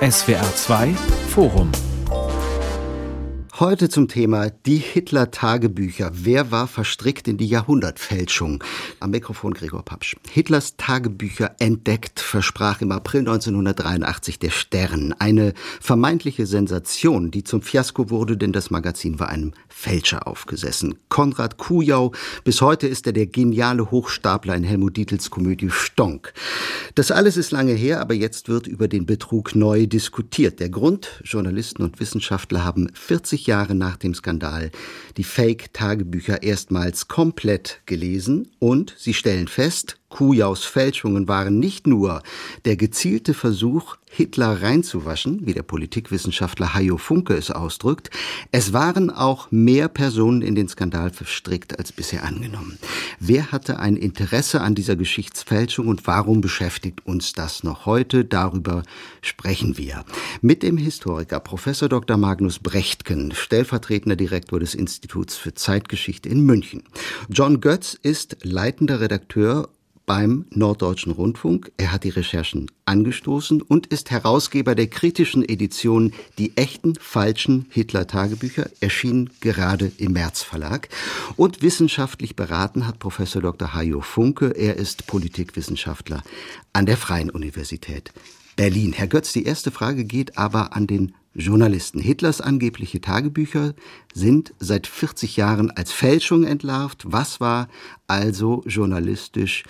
SWR 2 Forum Heute zum Thema die Hitler-Tagebücher. Wer war verstrickt in die Jahrhundertfälschung? Am Mikrofon Gregor Papsch. Hitlers Tagebücher entdeckt, versprach im April 1983 der Stern. Eine vermeintliche Sensation, die zum Fiasko wurde, denn das Magazin war einem Fälscher aufgesessen. Konrad Kujau, bis heute ist er der geniale Hochstapler in Helmut Dietls Komödie Stonk. Das alles ist lange her, aber jetzt wird über den Betrug neu diskutiert. Der Grund, Journalisten und Wissenschaftler haben 40 Jahre nach dem Skandal die Fake-Tagebücher erstmals komplett gelesen und sie stellen fest, Kujaus Fälschungen waren nicht nur der gezielte Versuch, Hitler reinzuwaschen, wie der Politikwissenschaftler Hajo Funke es ausdrückt, es waren auch mehr Personen in den Skandal verstrickt als bisher angenommen. Wer hatte ein Interesse an dieser Geschichtsfälschung und warum beschäftigt uns das noch heute? Darüber sprechen wir. Mit dem Historiker Professor Dr. Magnus Brechtken, stellvertretender Direktor des Instituts für Zeitgeschichte in München. John Götz ist leitender Redakteur beim Norddeutschen Rundfunk. Er hat die Recherchen angestoßen und ist Herausgeber der kritischen Edition Die echten falschen Hitler-Tagebücher, erschienen gerade im März Verlag. Und wissenschaftlich beraten hat Professor Dr. Hajo Funke. Er ist Politikwissenschaftler an der Freien Universität Berlin. Herr Götz, die erste Frage geht aber an den Journalisten. Hitlers angebliche Tagebücher sind seit 40 Jahren als Fälschung entlarvt. Was war also journalistisch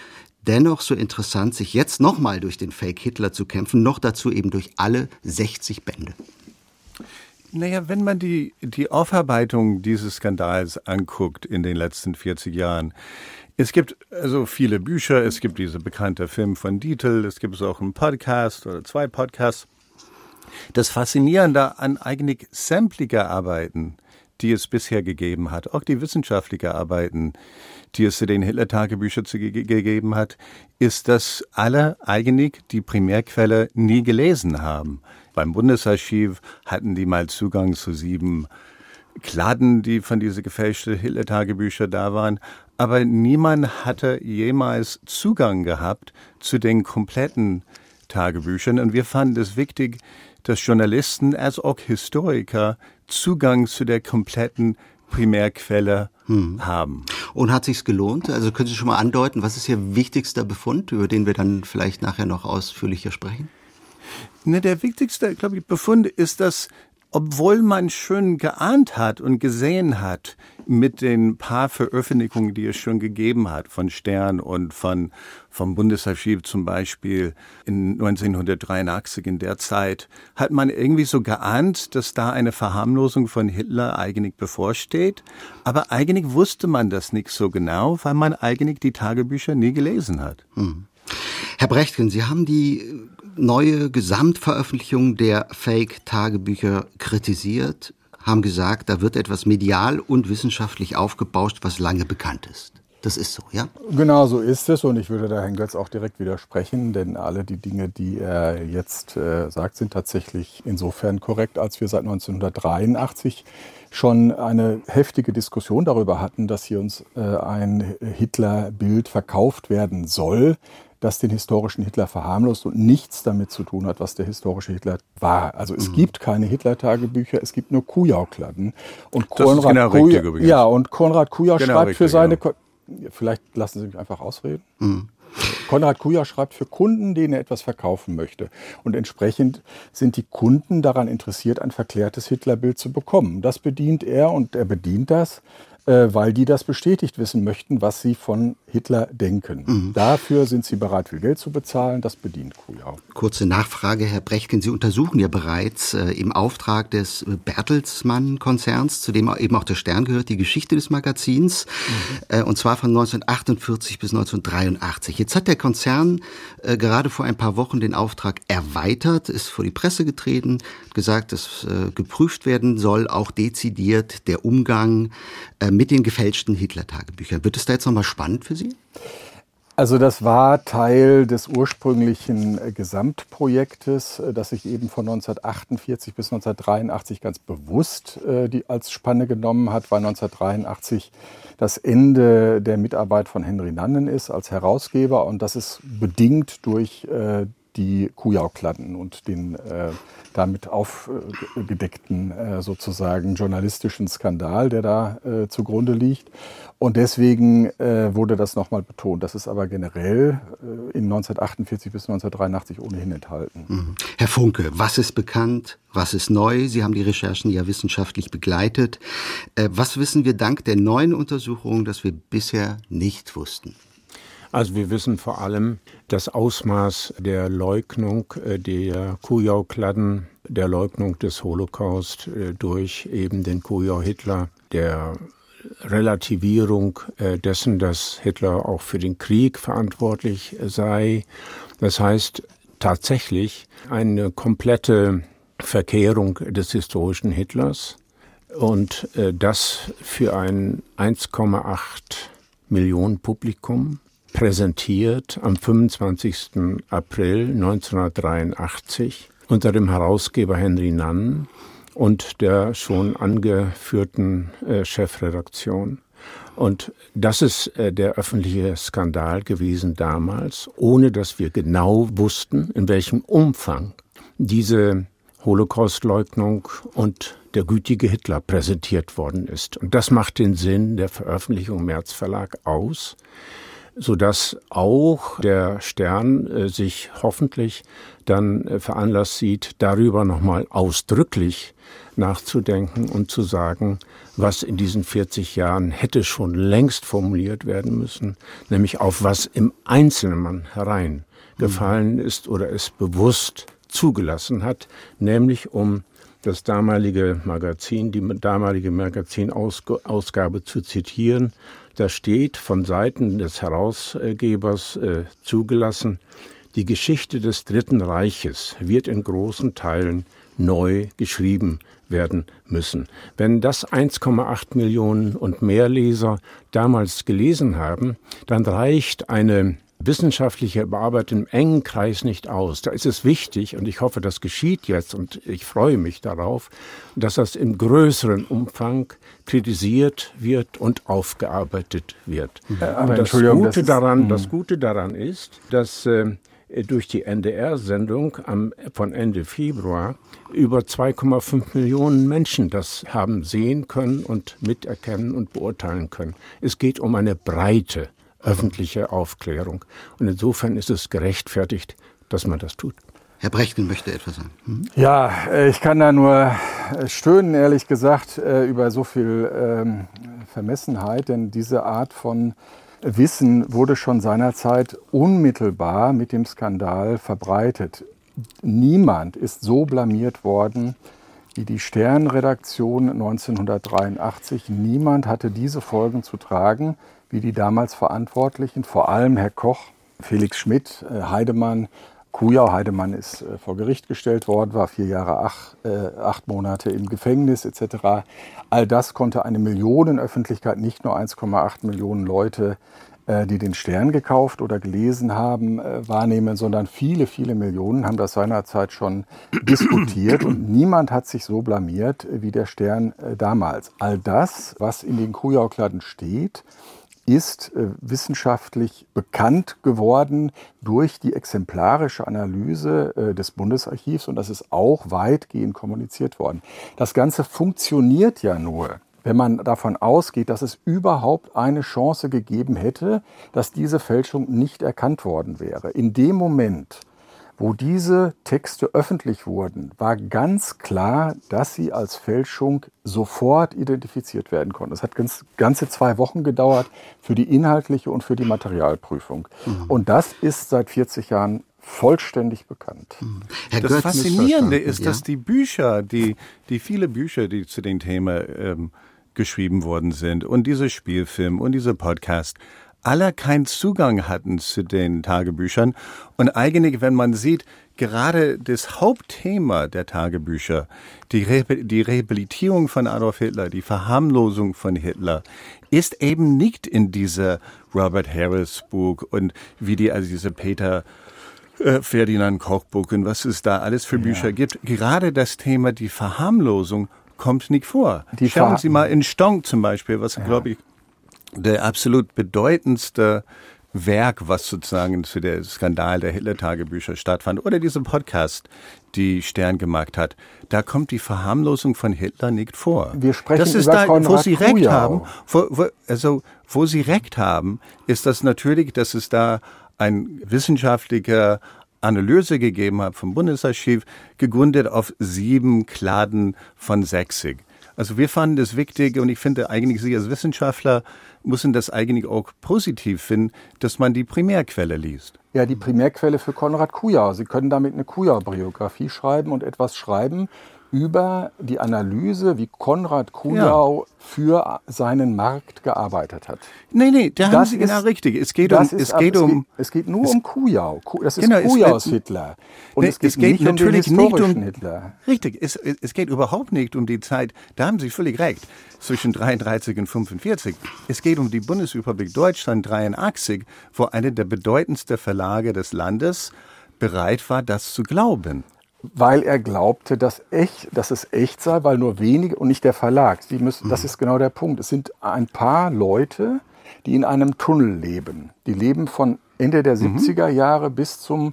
dennoch so interessant, sich jetzt nochmal durch den Fake Hitler zu kämpfen, noch dazu eben durch alle 60 Bände? Naja, wenn man die, die Aufarbeitung dieses Skandals anguckt in den letzten 40 Jahren, es gibt also viele Bücher, es gibt diese bekannte Film von Dietl, es gibt auch einen Podcast oder zwei Podcasts. Das Faszinierende an eigentlich sämtlicher Arbeiten, die es bisher gegeben hat, auch die wissenschaftlichen Arbeiten, die es zu den Hitler-Tagebüchern gegeben hat, ist, dass alle eigentlich die Primärquelle nie gelesen haben. Beim Bundesarchiv hatten die mal Zugang zu sieben Kladden, die von diese gefälschten Hitler-Tagebücher da waren. Aber niemand hatte jemals Zugang gehabt zu den kompletten Tagebüchern. Und wir fanden es wichtig, dass Journalisten als auch Historiker Zugang zu der kompletten Primärquelle hm. haben. Und hat sich's gelohnt? Also können Sie schon mal andeuten, was ist Ihr wichtigster Befund, über den wir dann vielleicht nachher noch ausführlicher sprechen? Ne, der wichtigste, glaube ich, Befund ist, dass obwohl man schon geahnt hat und gesehen hat mit den paar Veröffentlichungen, die es schon gegeben hat, von Stern und von, vom Bundesarchiv zum Beispiel in 1983 in der Zeit, hat man irgendwie so geahnt, dass da eine Verharmlosung von Hitler eigentlich bevorsteht. Aber eigentlich wusste man das nicht so genau, weil man eigentlich die Tagebücher nie gelesen hat. Hm. Herr Brechtgen, Sie haben die neue Gesamtveröffentlichung der Fake-Tagebücher kritisiert, haben gesagt, da wird etwas medial und wissenschaftlich aufgebauscht, was lange bekannt ist. Das ist so, ja? Genau so ist es und ich würde da Herrn Götz auch direkt widersprechen, denn alle die Dinge, die er jetzt äh, sagt, sind tatsächlich insofern korrekt, als wir seit 1983 schon eine heftige Diskussion darüber hatten, dass hier uns äh, ein Hitler-Bild verkauft werden soll, das den historischen Hitler verharmlost und nichts damit zu tun hat, was der historische Hitler war. Also es mhm. gibt keine Hitler-Tagebücher, es gibt nur Kujau-Kladden. Und Konrad, genau Kujau, ja, und Konrad Kujau genau schreibt richtig, für seine... Genau. Vielleicht lassen Sie mich einfach ausreden. Mhm. Konrad Kuja schreibt für Kunden, denen er etwas verkaufen möchte. Und entsprechend sind die Kunden daran interessiert, ein verklärtes Hitlerbild zu bekommen. Das bedient er und er bedient das äh, weil die das bestätigt wissen möchten, was sie von Hitler denken. Mhm. Dafür sind sie bereit, viel Geld zu bezahlen. Das bedient Kujau. Kurze Nachfrage, Herr Brechtken. Sie untersuchen ja bereits äh, im Auftrag des Bertelsmann-Konzerns, zu dem eben auch der Stern gehört, die Geschichte des Magazins, mhm. äh, und zwar von 1948 bis 1983. Jetzt hat der Konzern äh, gerade vor ein paar Wochen den Auftrag erweitert, ist vor die Presse getreten, gesagt, dass äh, geprüft werden soll, auch dezidiert der Umgang äh, mit den gefälschten Hitler-Tagebüchern. Wird es da jetzt nochmal spannend für Sie? Also das war Teil des ursprünglichen äh, Gesamtprojektes, äh, das ich eben von 1948 bis 1983 ganz bewusst äh, die als Spanne genommen hat, weil 1983 das Ende der Mitarbeit von Henry Nannen ist als Herausgeber und das ist bedingt durch die Kujau-Kladden und den äh, damit aufgedeckten äh, sozusagen journalistischen Skandal, der da äh, zugrunde liegt. Und deswegen äh, wurde das nochmal betont. Das ist aber generell äh, in 1948 bis 1983 ohnehin enthalten. Mhm. Herr Funke, was ist bekannt? Was ist neu? Sie haben die Recherchen ja wissenschaftlich begleitet. Äh, was wissen wir dank der neuen Untersuchungen, das wir bisher nicht wussten? Also wir wissen vor allem das Ausmaß der Leugnung äh, der Kujau-Kladden, der Leugnung des Holocaust äh, durch eben den Kujau-Hitler, der Relativierung äh, dessen, dass Hitler auch für den Krieg verantwortlich sei. Das heißt tatsächlich eine komplette Verkehrung des historischen Hitlers und das für ein 1,8 Millionen Publikum präsentiert am 25. April 1983 unter dem Herausgeber Henry Nunn und der schon angeführten äh, Chefredaktion. Und das ist äh, der öffentliche Skandal gewesen damals, ohne dass wir genau wussten, in welchem Umfang diese Holocaustleugnung und der gütige Hitler präsentiert worden ist. Und das macht den Sinn der Veröffentlichung März Verlag aus so dass auch der Stern äh, sich hoffentlich dann äh, veranlasst sieht, darüber nochmal ausdrücklich nachzudenken und zu sagen, was in diesen 40 Jahren hätte schon längst formuliert werden müssen, nämlich auf was im Einzelnen man hereingefallen ist oder es bewusst zugelassen hat, nämlich um das damalige Magazin, die damalige Magazinausgabe zu zitieren, da steht von Seiten des Herausgebers äh, zugelassen, die Geschichte des Dritten Reiches wird in großen Teilen neu geschrieben werden müssen. Wenn das 1,8 Millionen und mehr Leser damals gelesen haben, dann reicht eine wissenschaftliche Bearbeitung im engen Kreis nicht aus. Da ist es wichtig, und ich hoffe, das geschieht jetzt, und ich freue mich darauf, dass das im größeren Umfang kritisiert wird und aufgearbeitet wird. Äh, aber das Gute, daran, ist, das hm. Gute daran ist, dass äh, durch die NDR-Sendung von Ende Februar über 2,5 Millionen Menschen das haben sehen können und miterkennen und beurteilen können. Es geht um eine breite öffentliche Aufklärung. Und insofern ist es gerechtfertigt, dass man das tut. Herr Brechten möchte etwas sagen. Hm? Ja, äh, ich kann da nur äh, stöhnen, ehrlich gesagt, äh, über so viel ähm, Vermessenheit, denn diese Art von Wissen wurde schon seinerzeit unmittelbar mit dem Skandal verbreitet. Niemand ist so blamiert worden wie die Sternredaktion 1983. Niemand hatte diese Folgen zu tragen wie die damals Verantwortlichen, vor allem Herr Koch, Felix Schmidt, äh, Heidemann, Kujau. Heidemann ist äh, vor Gericht gestellt worden, war vier Jahre, acht, äh, acht Monate im Gefängnis etc. All das konnte eine Millionenöffentlichkeit, nicht nur 1,8 Millionen Leute, die den Stern gekauft oder gelesen haben, wahrnehmen, sondern viele, viele Millionen haben das seinerzeit schon diskutiert und niemand hat sich so blamiert wie der Stern damals. All das, was in den Kujau-Kladden steht, ist äh, wissenschaftlich bekannt geworden durch die exemplarische Analyse äh, des Bundesarchivs und das ist auch weitgehend kommuniziert worden. Das Ganze funktioniert ja nur, wenn man davon ausgeht, dass es überhaupt eine Chance gegeben hätte, dass diese Fälschung nicht erkannt worden wäre. In dem Moment, wo diese Texte öffentlich wurden, war ganz klar, dass sie als Fälschung sofort identifiziert werden konnten. Es hat ganz, ganze zwei Wochen gedauert für die inhaltliche und für die Materialprüfung. Mhm. Und das ist seit 40 Jahren vollständig bekannt. Mhm. Herr das Götz Faszinierende ist, ja? dass die Bücher, die, die viele Bücher, die zu dem Thema ähm, geschrieben worden sind und diese Spielfilm und diese Podcast, alle keinen Zugang hatten zu den Tagebüchern. Und eigentlich, wenn man sieht, gerade das Hauptthema der Tagebücher, die, Re die Rehabilitierung von Adolf Hitler, die Verharmlosung von Hitler, ist eben nicht in dieser Robert Harris Buch und wie die, also diese Peter äh, Ferdinand Kochbuch und was es da alles für Bücher ja. gibt. Gerade das Thema die Verharmlosung kommt nicht vor. Die Schauen Ver Sie mal in Stonk zum Beispiel, was ja. glaube ich der absolut bedeutendste Werk, was sozusagen zu der Skandal der Hitler-Tagebücher stattfand, oder diesem Podcast, die Stern gemacht hat, da kommt die Verharmlosung von Hitler nicht vor. Wir sprechen das ist über da, Konrad wo Sie recht Kujau. haben, wo, wo, also wo Sie recht haben, ist das natürlich, dass es da ein wissenschaftlicher Analyse gegeben hat vom Bundesarchiv, gegründet auf sieben Kladen von 60. Also wir fanden das wichtig und ich finde eigentlich Sie als Wissenschaftler müssen das eigentlich auch positiv finden, dass man die Primärquelle liest. Ja, die Primärquelle für Konrad Kujau. Sie können damit eine Kujau-Biografie schreiben und etwas schreiben über die Analyse, wie Konrad Kujau für seinen Markt gearbeitet hat. Nee, nee, da haben Das Sie genau ist- richtig. Es geht um, ist es geht um, es geht nur um Kujau. Ku- Das ist Genau, es Kujaus Hitler. Und Nee, es geht, es geht nicht um den natürlich nicht um- Hitler. Richtig, es, es geht überhaupt nicht um die Zeit, da haben Sie völlig recht, zwischen 33 und 45. Es geht um die Bundesrepublik Deutschland 83, wo einer der bedeutendsten Verlage des Landes bereit war, das zu glauben. Weil er glaubte, dass, echt, dass es echt sei, weil nur wenige und nicht der Verlag. Sie müssen, Das ist genau der Punkt. Es sind ein paar Leute, die in einem Tunnel leben. Die leben von Ende der 70er Jahre bis zum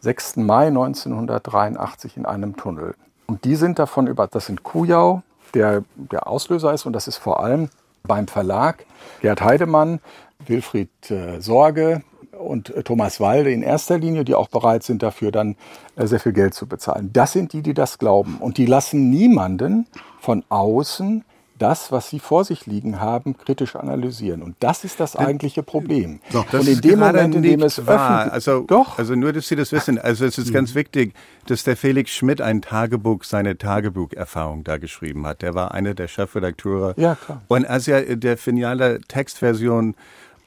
6. Mai 1983 in einem Tunnel. Und die sind davon über, das sind Kujau, der der Auslöser ist, und das ist vor allem beim Verlag Gerd Heidemann, Wilfried äh, Sorge und äh, Thomas Walde in erster Linie, die auch bereit sind, dafür dann äh, sehr viel Geld zu bezahlen. Das sind die, die das glauben. Und die lassen niemanden von außen das, was sie vor sich liegen haben, kritisch analysieren. Und das ist das eigentliche Problem. Das und in dem Moment, in dem es wahr. Also, Doch. also nur, dass Sie das wissen. Also es ist ganz wichtig, dass der Felix Schmidt ein Tagebuch, seine Tagebucherfahrung da geschrieben hat. Der war einer der Chefredakteure. Ja, klar. Und als er der finale Textversion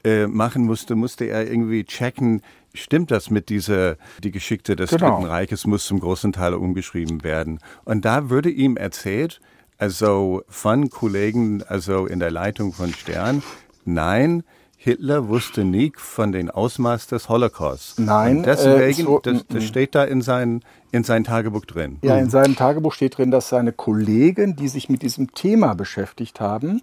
äh, machen musste, musste er irgendwie checken, stimmt das mit dieser, die Geschichte des Genau. Dritten Reiches muss zum großen Teil umgeschrieben werden. Und da würde ihm erzählt, also von Kollegen, also in der Leitung von Stern, nein, Hitler wusste nicht von den Ausmaß des Holocaust. Nein, Und deswegen, äh, so- das, das steht da in sein, in sein Tagebuch drin. Ja, in seinem Tagebuch steht drin, dass seine Kollegen, die sich mit diesem Thema beschäftigt haben,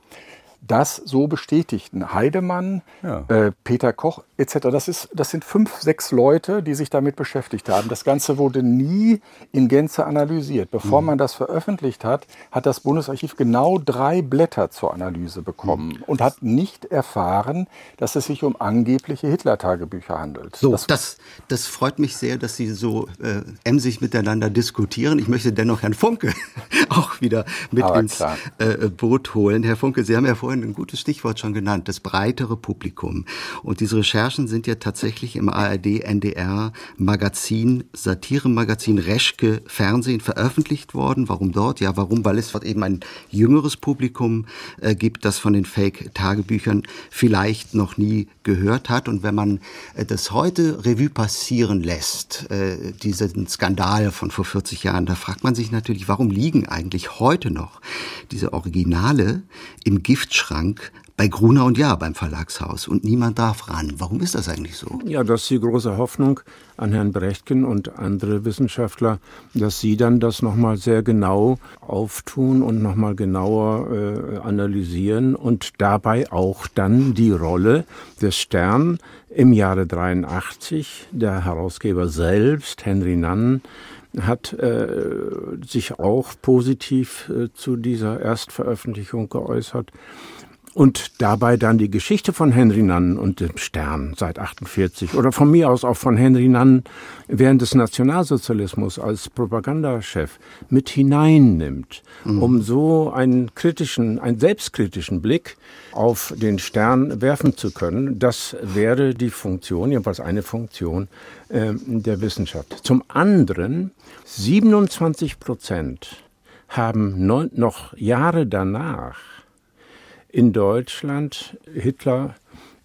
das so bestätigten. Heidemann, Ja. äh, Peter Koch etc. Das, ist, das sind fünf, sechs Leute, die sich damit beschäftigt haben. Das Ganze wurde nie in Gänze analysiert. Bevor man das veröffentlicht hat, hat das Bundesarchiv genau drei Blätter zur Analyse bekommen und hat nicht erfahren, dass es sich um angebliche Hitler-Tagebücher handelt. So, das, das, das freut mich sehr, dass Sie so äh, emsig miteinander diskutieren. Ich möchte dennoch Herrn Funke auch wieder mit ins äh, Boot holen. Herr Funke, Sie haben ja vorhin ein gutes Stichwort schon genannt, das breitere Publikum. Und diese Recherchen sind ja tatsächlich im ARD, NDR Magazin, Satiremagazin Reschke Fernsehen veröffentlicht worden. Warum dort? Ja, warum? Weil es dort eben ein jüngeres Publikum äh, gibt, das von den Fake-Tagebüchern vielleicht noch nie gehört hat. Und wenn man äh, das heute Revue passieren lässt, äh, diesen Skandal von vor 40 Jahren, da fragt man sich natürlich, warum liegen eigentlich heute noch diese Originale im Giftschrank bei Gruner und Jahr beim Verlagshaus und niemand darf ran. Warum ist das eigentlich so? Ja, das ist die große Hoffnung an Herrn Brechtken und andere Wissenschaftler, dass sie dann das nochmal sehr genau auftun und nochmal genauer äh, analysieren und dabei auch dann die Rolle des Stern im Jahre 83, der Herausgeber selbst, Henry Nunn, hat äh, sich auch positiv äh, zu dieser Erstveröffentlichung geäußert. Und dabei dann die Geschichte von Henry Nunn und dem Stern seit 48 oder von mir aus auch von Henry Nunn während des Nationalsozialismus als Propagandachef mit hineinnimmt, um so einen kritischen, einen selbstkritischen Blick auf den Stern werfen zu können. Das wäre die Funktion, jedenfalls eine Funktion äh, der Wissenschaft. Zum anderen 27 Prozent haben neun, noch Jahre danach in Deutschland Hitler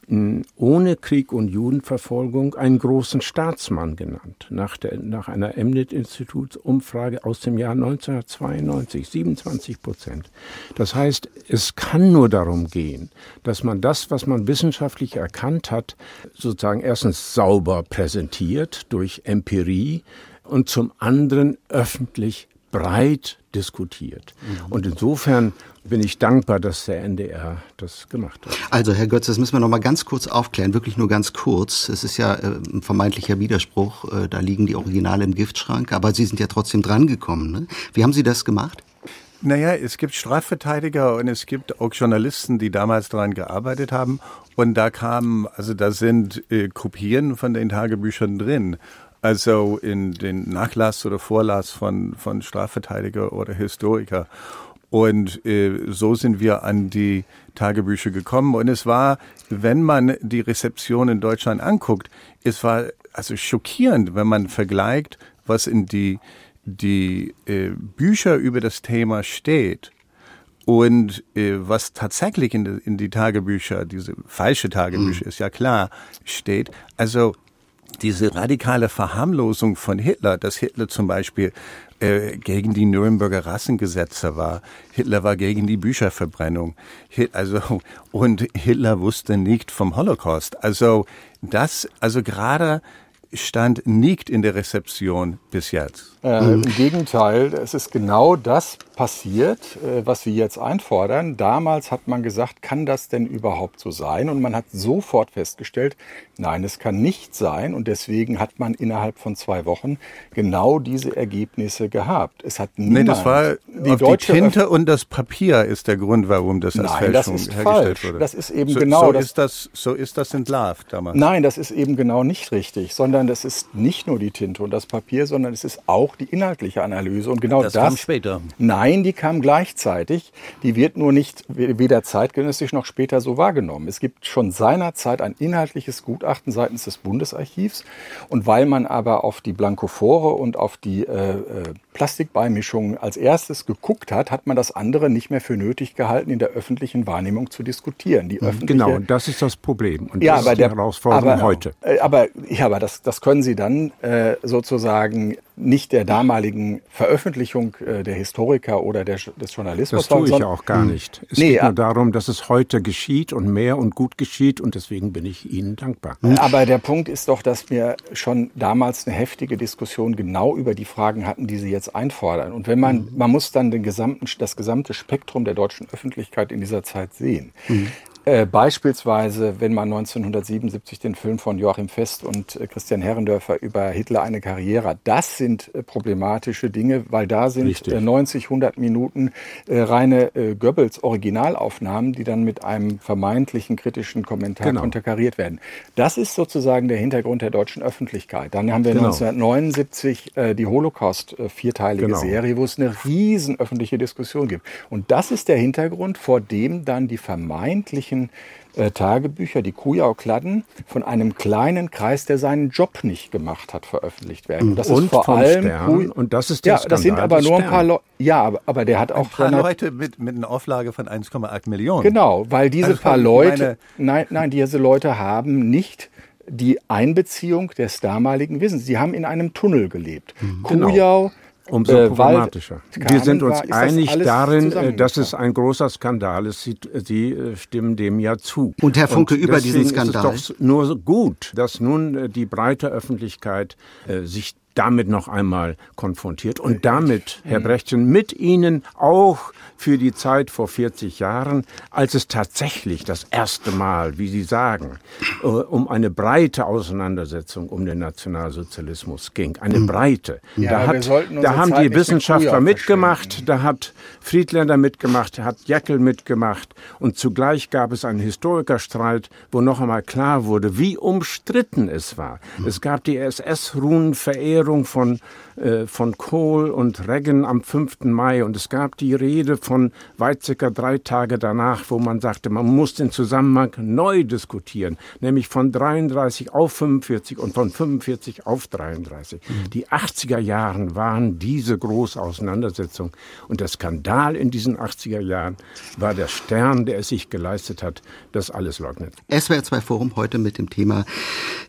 mh, ohne Krieg und Judenverfolgung einen großen Staatsmann genannt, nach, der, nach einer Mnet-Institutsumfrage aus dem Jahr 1992, 27 Prozent. Das heißt, es kann nur darum gehen, dass man das, was man wissenschaftlich erkannt hat, sozusagen erstens sauber präsentiert durch Empirie und zum anderen öffentlich breit diskutiert. Und insofern bin ich dankbar, dass der NDR das gemacht hat. Also, Herr Götz, das müssen wir noch mal ganz kurz aufklären, wirklich nur ganz kurz. Es ist ja äh, ein vermeintlicher Widerspruch, äh, da liegen die Originale im Giftschrank, aber Sie sind ja trotzdem drangekommen. Ne? Wie haben Sie das gemacht? Naja, es gibt Strafverteidiger und es gibt auch Journalisten, die damals daran gearbeitet haben. Und da kamen, also da sind äh, Kopien von den Tagebüchern drin. Also in den Nachlass oder Vorlass von, von Strafverteidiger oder Historiker. Und äh, so sind wir an die Tagebücher gekommen. Und es war, wenn man die Rezeption in Deutschland anguckt, es war also schockierend, wenn man vergleicht, was in die, die äh, Bücher über das Thema steht und äh, was tatsächlich in die, in die Tagebücher, diese falsche Tagebücher, mhm. ist ja klar, steht. Also diese radikale Verharmlosung von Hitler, dass Hitler zum Beispiel äh, gegen die Nürnberger Rassengesetze war. Hitler war gegen die Bücherverbrennung. Hit, also, und Hitler wusste nicht vom Holocaust. Also, das, also gerade stand nicht in der Rezeption bis jetzt. Äh, Im Gegenteil, es ist genau das passiert, äh, was Sie jetzt einfordern. Damals hat man gesagt, kann das denn überhaupt so sein? Und man hat sofort festgestellt, nein, es kann nicht sein. Und deswegen hat man innerhalb von zwei Wochen genau diese Ergebnisse gehabt. Es hat niemand, nee, das war die, auf die Tinte Öff und das Papier ist der Grund, warum das als nein, Fälschung das ist hergestellt falsch. wurde. Das ist eben so, genau so das. Ist das. So ist das entlarvt damals. Nein, das ist eben genau nicht richtig, sondern das ist nicht nur die Tinte und das Papier, sondern es ist auch die inhaltliche Analyse. Und genau das, das kam später. Nein, die kam gleichzeitig. Die wird nur nicht weder zeitgenössisch noch später so wahrgenommen. Es gibt schon seinerzeit ein inhaltliches Gutachten seitens des Bundesarchivs. Und weil man aber auf die Blankophore und auf die äh, äh Plastikbeimischungen als erstes geguckt hat, hat man das andere nicht mehr für nötig gehalten, in der öffentlichen Wahrnehmung zu diskutieren. Die mhm, öffentliche, genau, und das ist das Problem. Und ja, das ist die der, Herausforderung aber, heute. Äh, aber, ja, aber das, das können Sie dann äh, sozusagen nicht der damaligen Veröffentlichung äh, der Historiker oder der, des Journalismus. Das tue ich ja auch gar hm. nicht. Es nee, geht nur darum, dass es heute geschieht und mehr und gut geschieht und deswegen bin ich Ihnen dankbar. Hm. Aber der Punkt ist doch, dass wir schon damals eine heftige Diskussion genau über die Fragen hatten, die Sie jetzt einfordern. Und wenn man, mhm. man muss dann den gesamten, das gesamte Spektrum der deutschen Öffentlichkeit in dieser Zeit sehen. Mhm. Äh, beispielsweise, wenn man 1977 den Film von Joachim Fest und äh, Christian Herrendörfer über Hitler eine Karriere hat, das sind äh, problematische Dinge, weil da sind Richtig. 90, 100 Minuten reine Goebbels Originalaufnahmen, die dann mit einem vermeintlichen kritischen Kommentar genau. konterkariert werden. Das ist sozusagen der Hintergrund der deutschen Öffentlichkeit. Dann haben wir genau. 1979 die Holocaust vierteilige genau. Serie, wo es eine riesen öffentliche Diskussion gibt. Und das ist der Hintergrund, vor dem dann die vermeintlichen solchen äh, Tagebücher, die Kujau-Kladden, von einem kleinen Kreis, der seinen Job nicht gemacht hat, veröffentlicht werden. Und das und ist vor allem Stern, und das ist der ja, das sind aber nur ein paar Leute. Ja, aber, aber der hat auch ein paar Leute mit mit einer Auflage von 1,8 Millionen. Genau, weil diese also paar Leute, nein, nein, diese Leute haben nicht die Einbeziehung des damaligen Wissens. Sie haben in einem Tunnel gelebt. Mhm. Kujau Umso äh, problematischer. Wir sind uns war, einig das darin, äh, dass es ein großer Skandal ist. Sie, Sie, äh, stimmen dem ja zu. Und Herr Funke, Und über diesen Skandal. Ist es doch nur gut, dass nun die breite Öffentlichkeit äh, sich damit noch einmal konfrontiert und damit, Herr Brechtchen, mit Ihnen auch für die Zeit vor 40 Jahren, als es tatsächlich das erste Mal, wie Sie sagen, äh, um eine breite Auseinandersetzung um den Nationalsozialismus ging. Eine mhm. breite. Ja, da, hat, da haben die Wissenschaftler mitgemacht, da hat Friedländer mitgemacht, hat Jäckel mitgemacht und zugleich gab es einen Historikerstreit, wo noch einmal klar wurde, wie umstritten es war. Mhm. Es gab die SS-Runenverehrung Regierung von, äh, von Kohl und Reagan am 5. Mai und es gab die Rede von Weizsäcker drei Tage danach, wo man sagte, man muss den Zusammenhang neu diskutieren, nämlich von 33 auf 45 und von 45 auf 33. Mhm. Die 80er Jahren waren diese große Auseinandersetzung und der Skandal in diesen 80er Jahren war der Stern, der es sich geleistet hat, das alles leugnet. SWR 2 Forum heute mit dem Thema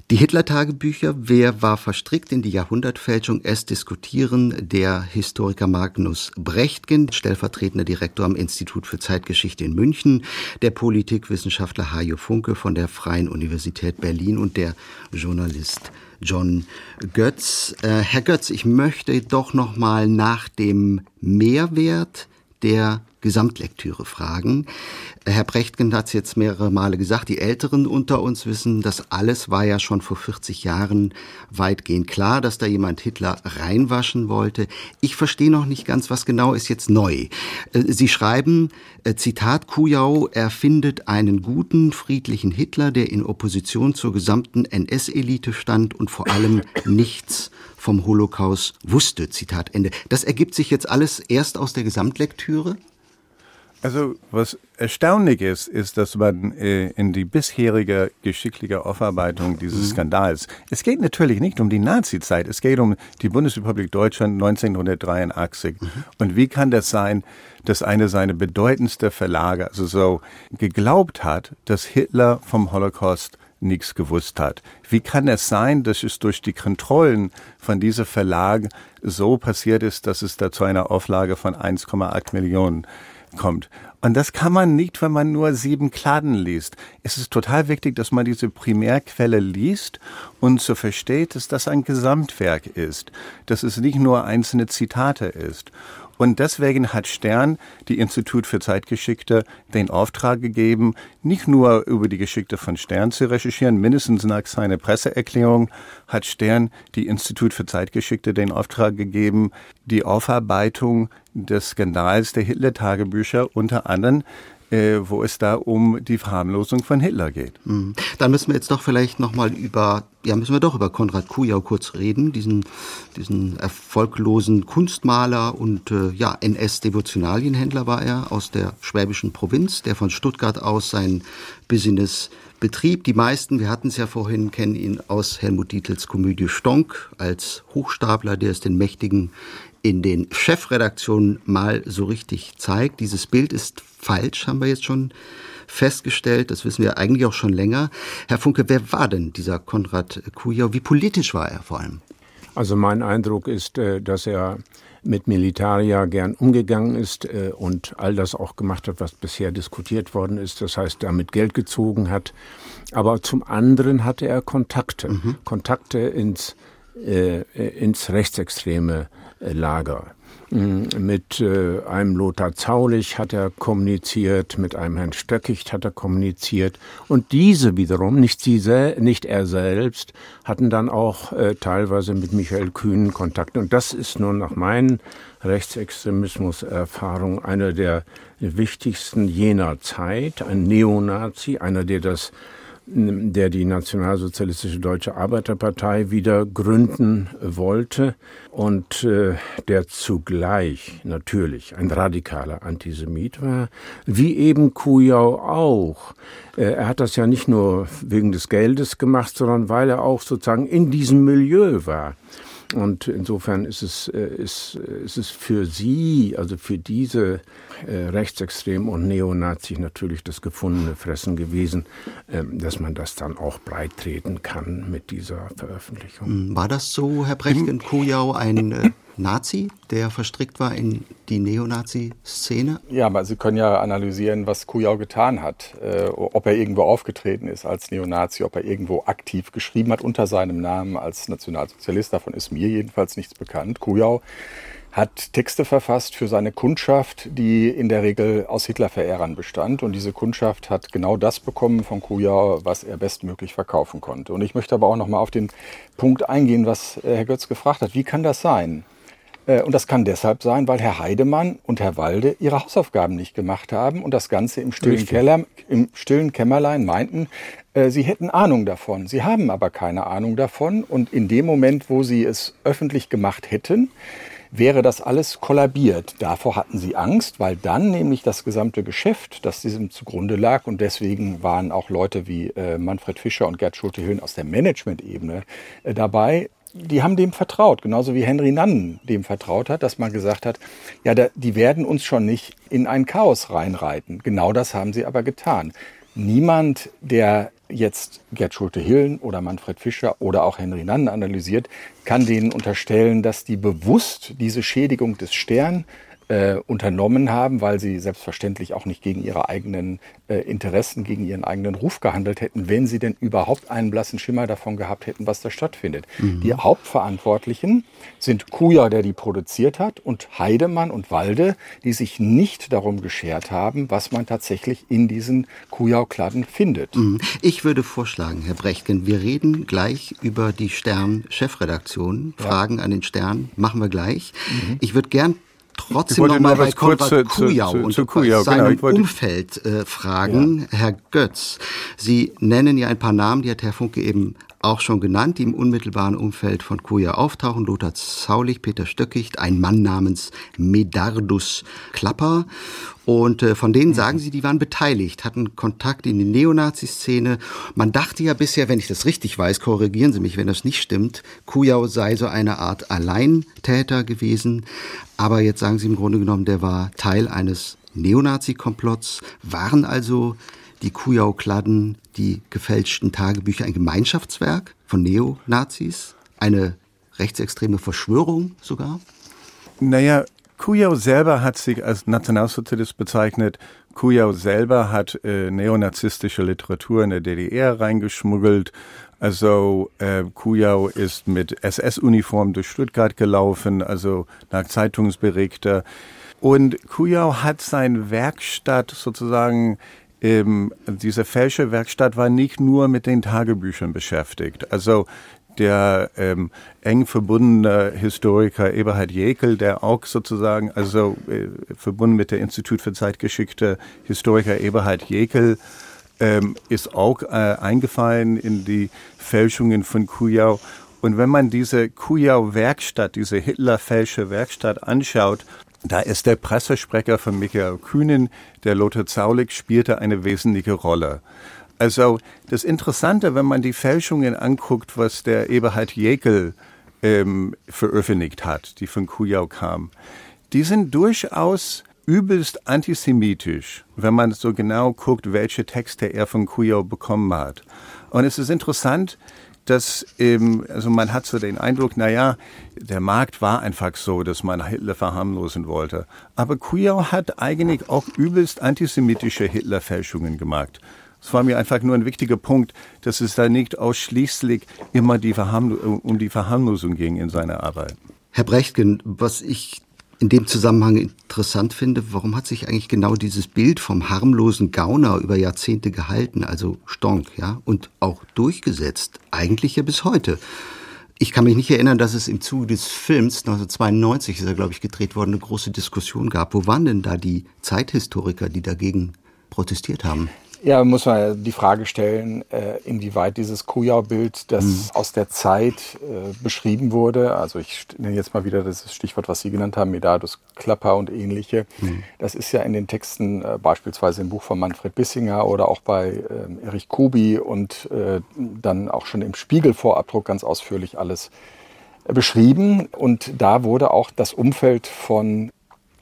die Hitler-Tagebücher. Wer war verstrickt in die Jahrhundertfälschung es diskutieren der Historiker Magnus Brechtgen, stellvertretender Direktor am Institut für Zeitgeschichte in München, der Politikwissenschaftler Hajo Funke von der Freien Universität Berlin und der Journalist John Götz. Äh, Herr Götz, ich möchte doch noch mal nach dem Mehrwert der Gesamtlektüre fragen. Herr Brechtgen hat es jetzt mehrere Male gesagt, die Älteren unter uns wissen, das alles war ja schon vor 40 Jahren weitgehend klar, dass da jemand Hitler reinwaschen wollte. Ich verstehe noch nicht ganz, was genau ist jetzt neu. Äh, Sie schreiben, äh, Zitat Kujau, er findet einen guten, friedlichen Hitler, der in Opposition zur gesamten NS-Elite stand und vor allem nichts vom Holocaust wusste. Zitat Ende. Das ergibt sich jetzt alles erst aus der Gesamtlektüre? Also was erstaunlich ist, ist, dass man äh, in die bisherige geschickliche Aufarbeitung dieses mhm. Skandals, es geht natürlich nicht um die Nazi-Zeit, es geht um die Bundesrepublik Deutschland 1983. Mhm. Und wie kann das sein, dass eine seiner bedeutendsten Verlage also so geglaubt hat, dass Hitler vom Holocaust nichts gewusst hat. Wie kann es sein, dass es durch die Kontrollen von diesem Verlag so passiert ist, dass es da zu einer Auflage von 1,8 Millionen kommt. Und das kann man nicht, wenn man nur sieben Kladen liest. Es ist total wichtig, dass man diese Primärquelle liest und so versteht, dass das ein Gesamtwerk ist, dass es nicht nur einzelne Zitate ist. Und deswegen hat Stern, die Institut für Zeitgeschichte, den Auftrag gegeben, nicht nur über die Geschichte von Stern zu recherchieren, mindestens nach seiner Presseerklärung hat Stern, die Institut für Zeitgeschichte, den Auftrag gegeben, die Aufarbeitung des Skandals der Hitler-Tagebücher unter anderem äh, wo es da um die Verharmlosung von Hitler geht. Mhm. Dann müssen wir jetzt doch vielleicht nochmal über, ja, müssen wir doch über Konrad Kujau kurz reden, diesen, diesen erfolglosen Kunstmaler und äh, ja, NS-Devotionalienhändler war er aus der schwäbischen Provinz, der von Stuttgart aus sein Business betrieb. Die meisten, wir hatten es ja vorhin, kennen ihn aus Helmut Dietels Komödie Stonk als Hochstapler, der es den Mächtigen in den Chefredaktionen mal so richtig zeigt. Dieses Bild ist falsch, haben wir jetzt schon festgestellt. Das wissen wir eigentlich auch schon länger. Herr Funke, wer war denn dieser Konrad Kujau? Wie politisch war er vor allem? Also mein Eindruck ist, äh, dass er mit Militaria gern umgegangen ist äh, und all das auch gemacht hat, was bisher diskutiert worden ist. Das heißt, damit Geld gezogen hat. Aber zum anderen hatte er Kontakte, mhm. Kontakte ins, äh, ins rechtsextreme Lager. Mm, mit äh, einem Lothar Zaulich hat er kommuniziert, mit einem Herrn Stöckicht hat er kommuniziert. Und diese wiederum, nicht, sie nicht er selbst, hatten dann auch äh, teilweise mit Michael Kühn Kontakt. Und das ist nun nach meinen Rechtsextremismus-Erfahrungen einer der wichtigsten jener Zeit. Ein Neonazi, einer, der das der die Nationalsozialistische Deutsche Arbeiterpartei wieder gründen wollte und äh, der zugleich natürlich ein radikaler Antisemit war, wie eben Kujau auch. Äh, er hat das ja nicht nur wegen des Geldes gemacht, sondern weil er auch sozusagen in diesem Milieu war. Und insofern ist es, äh, ist, ist es für sie, also für diese äh, Rechtsextrem und Neonazis natürlich das gefundene Fressen gewesen, ähm, dass man das dann auch breit treten kann mit dieser Veröffentlichung. War das so, Herr Brechtgen Kujau, ein äh, Nazi, der verstrickt war in die Neonazi-Szene? Ja, aber Sie können ja analysieren, was Kujau getan hat. Äh, ob er irgendwo aufgetreten ist als Neonazi, ob er irgendwo aktiv geschrieben hat unter seinem Namen als Nationalsozialist. Davon ist mir jedenfalls nichts bekannt. Kujau hat Texte verfasst für seine Kundschaft, die in der Regel aus Hitlerverehrern bestand. Und diese Kundschaft hat genau das bekommen von Kujau, was er bestmöglich verkaufen konnte. Und ich möchte aber auch noch mal auf den Punkt eingehen, was äh, Herr Götz gefragt hat. Wie kann das sein? Äh, und das kann deshalb sein, weil Herr Heidemann und Herr Walde ihre Hausaufgaben nicht gemacht haben und das Ganze im stillen, Keller, im stillen Kämmerlein meinten, äh, sie hätten Ahnung davon. Sie haben aber keine Ahnung davon. Und in dem Moment, wo sie es öffentlich gemacht hätten, wäre das alles kollabiert. Davor hatten sie Angst, weil dann nämlich das gesamte Geschäft, das diesem zugrunde lag, und deswegen waren auch Leute wie äh, Manfred Fischer und Gerd Schulte-Hüllen aus der Management-Ebene äh, dabei, die haben dem vertraut, genauso wie Henry Nannen dem vertraut hat, dass man gesagt hat, ja, da, die werden uns schon nicht in ein Chaos reinreiten. Genau das haben sie aber getan. Niemand, der jetzt Gerd Schulte-Hillen oder Manfred Fischer oder auch Henry Nannen analysiert, kann denen unterstellen, dass die bewusst diese Schädigung des Stern äh, unternommen haben, weil sie selbstverständlich auch nicht gegen ihre eigenen äh, Interessen, gegen ihren eigenen Ruf gehandelt hätten, wenn sie denn überhaupt einen blassen Schimmer davon gehabt hätten, was da stattfindet. Mhm. Die Hauptverantwortlichen sind Kuja, der die produziert hat, und Heidemann und Walde, die sich nicht darum geschert haben, was man tatsächlich in diesen Kujau-Kladden findet. Mhm. Ich würde vorschlagen, Herr Brechtgen, wir reden gleich über die Stern-Chefredaktion. Fragen ja. an den Stern machen wir gleich. Mhm. Ich würde gern trotzdem noch mal bei Konrad Kujau zu, zu, zu, Kujau, seinem genau, Umfeld äh, fragen. Ja. Herr Götz, Sie nennen ja ein paar Namen, die hat Herr Funke eben auch schon genannt, die im unmittelbaren Umfeld von Kuja auftauchen. Lothar Zaulich, Peter Stöckicht, ein Mann namens Medardus Klapper. Und äh, von denen sagen sie, die waren beteiligt, hatten Kontakt in die Neonazi-Szene. Man dachte ja bisher, wenn ich das richtig weiß, korrigieren Sie mich, wenn das nicht stimmt, Kujau sei so eine Art Alleintäter gewesen. Aber jetzt sagen Sie im Grunde genommen, der war Teil eines Neonazi-Komplotts, waren also die Kujau-Kladden, die gefälschten Tagebücher ein Gemeinschaftswerk von Neonazis? Eine rechtsextreme Verschwörung sogar? Naja, Kujau selber hat sich als Nationalsozialist bezeichnet. Kujau selber hat äh, neonazistische Literatur in der DDR reingeschmuggelt. Also äh, Kujau ist mit SS-Uniform durch Stuttgart gelaufen, also nach Zeitungsberichter. Und Kujau hat sein Werkstatt sozusagen ähm, diese Fälscherwerkstatt war nicht nur mit den Tagebüchern beschäftigt. Also der ähm, eng verbundene Historiker Eberhard Jekel, der auch sozusagen, also äh, verbunden mit der Institut für Zeitgeschichte Historiker Eberhard Jekel, ähm, ist auch äh, eingefallen in die Fälschungen von Kujau. Und wenn man diese Kujau-Werkstatt, diese Hitler-Fälscher-Werkstatt anschaut, da ist der Pressesprecher von Michael Kühnen, der Lothar Zaulig, spielte eine wesentliche Rolle. Also das Interessante, wenn man die Fälschungen anguckt, was der Eberhard Jekel ähm, veröffentlicht hat, die von Kujau kam, die sind durchaus übelst antisemitisch, wenn man so genau guckt, welche Texte er von Kujau bekommen hat. Und es ist interessant, dass eben, also man hat so den Eindruck, na ja, der Markt war einfach so, dass man Hitler verharmlosen wollte. Aber Kujau hat eigentlich auch übelst antisemitische Hitlerfälschungen gemacht. Es war mir einfach nur ein wichtiger Punkt, dass es da nicht ausschließlich immer die um die Verharmlosung ging in seiner Arbeit. Herr Brechtgen, was ich in dem Zusammenhang interessant finde, warum hat sich eigentlich genau dieses Bild vom harmlosen Gauner über Jahrzehnte gehalten, also Stonk, ja, und auch durchgesetzt, eigentlich ja bis heute. Ich kann mich nicht erinnern, dass es im Zuge des Films 1992 ist er, glaube ich, gedreht worden, eine große Diskussion gab. Wo waren denn da die Zeithistoriker, die dagegen protestiert haben? Ja, muss man die Frage stellen, äh, inwieweit dieses Kujau-Bild, das mhm. aus der Zeit äh, beschrieben wurde, also ich nenne jetzt mal wieder das Stichwort, was Sie genannt haben, Medardus Klapper und ähnliche, mhm. das ist ja in den Texten äh, beispielsweise im Buch von Manfred Bissinger oder auch bei ähm, Erich Kubi und dann auch schon im Spiegelvorabdruck ganz ausführlich alles beschrieben. Und da wurde auch das Umfeld von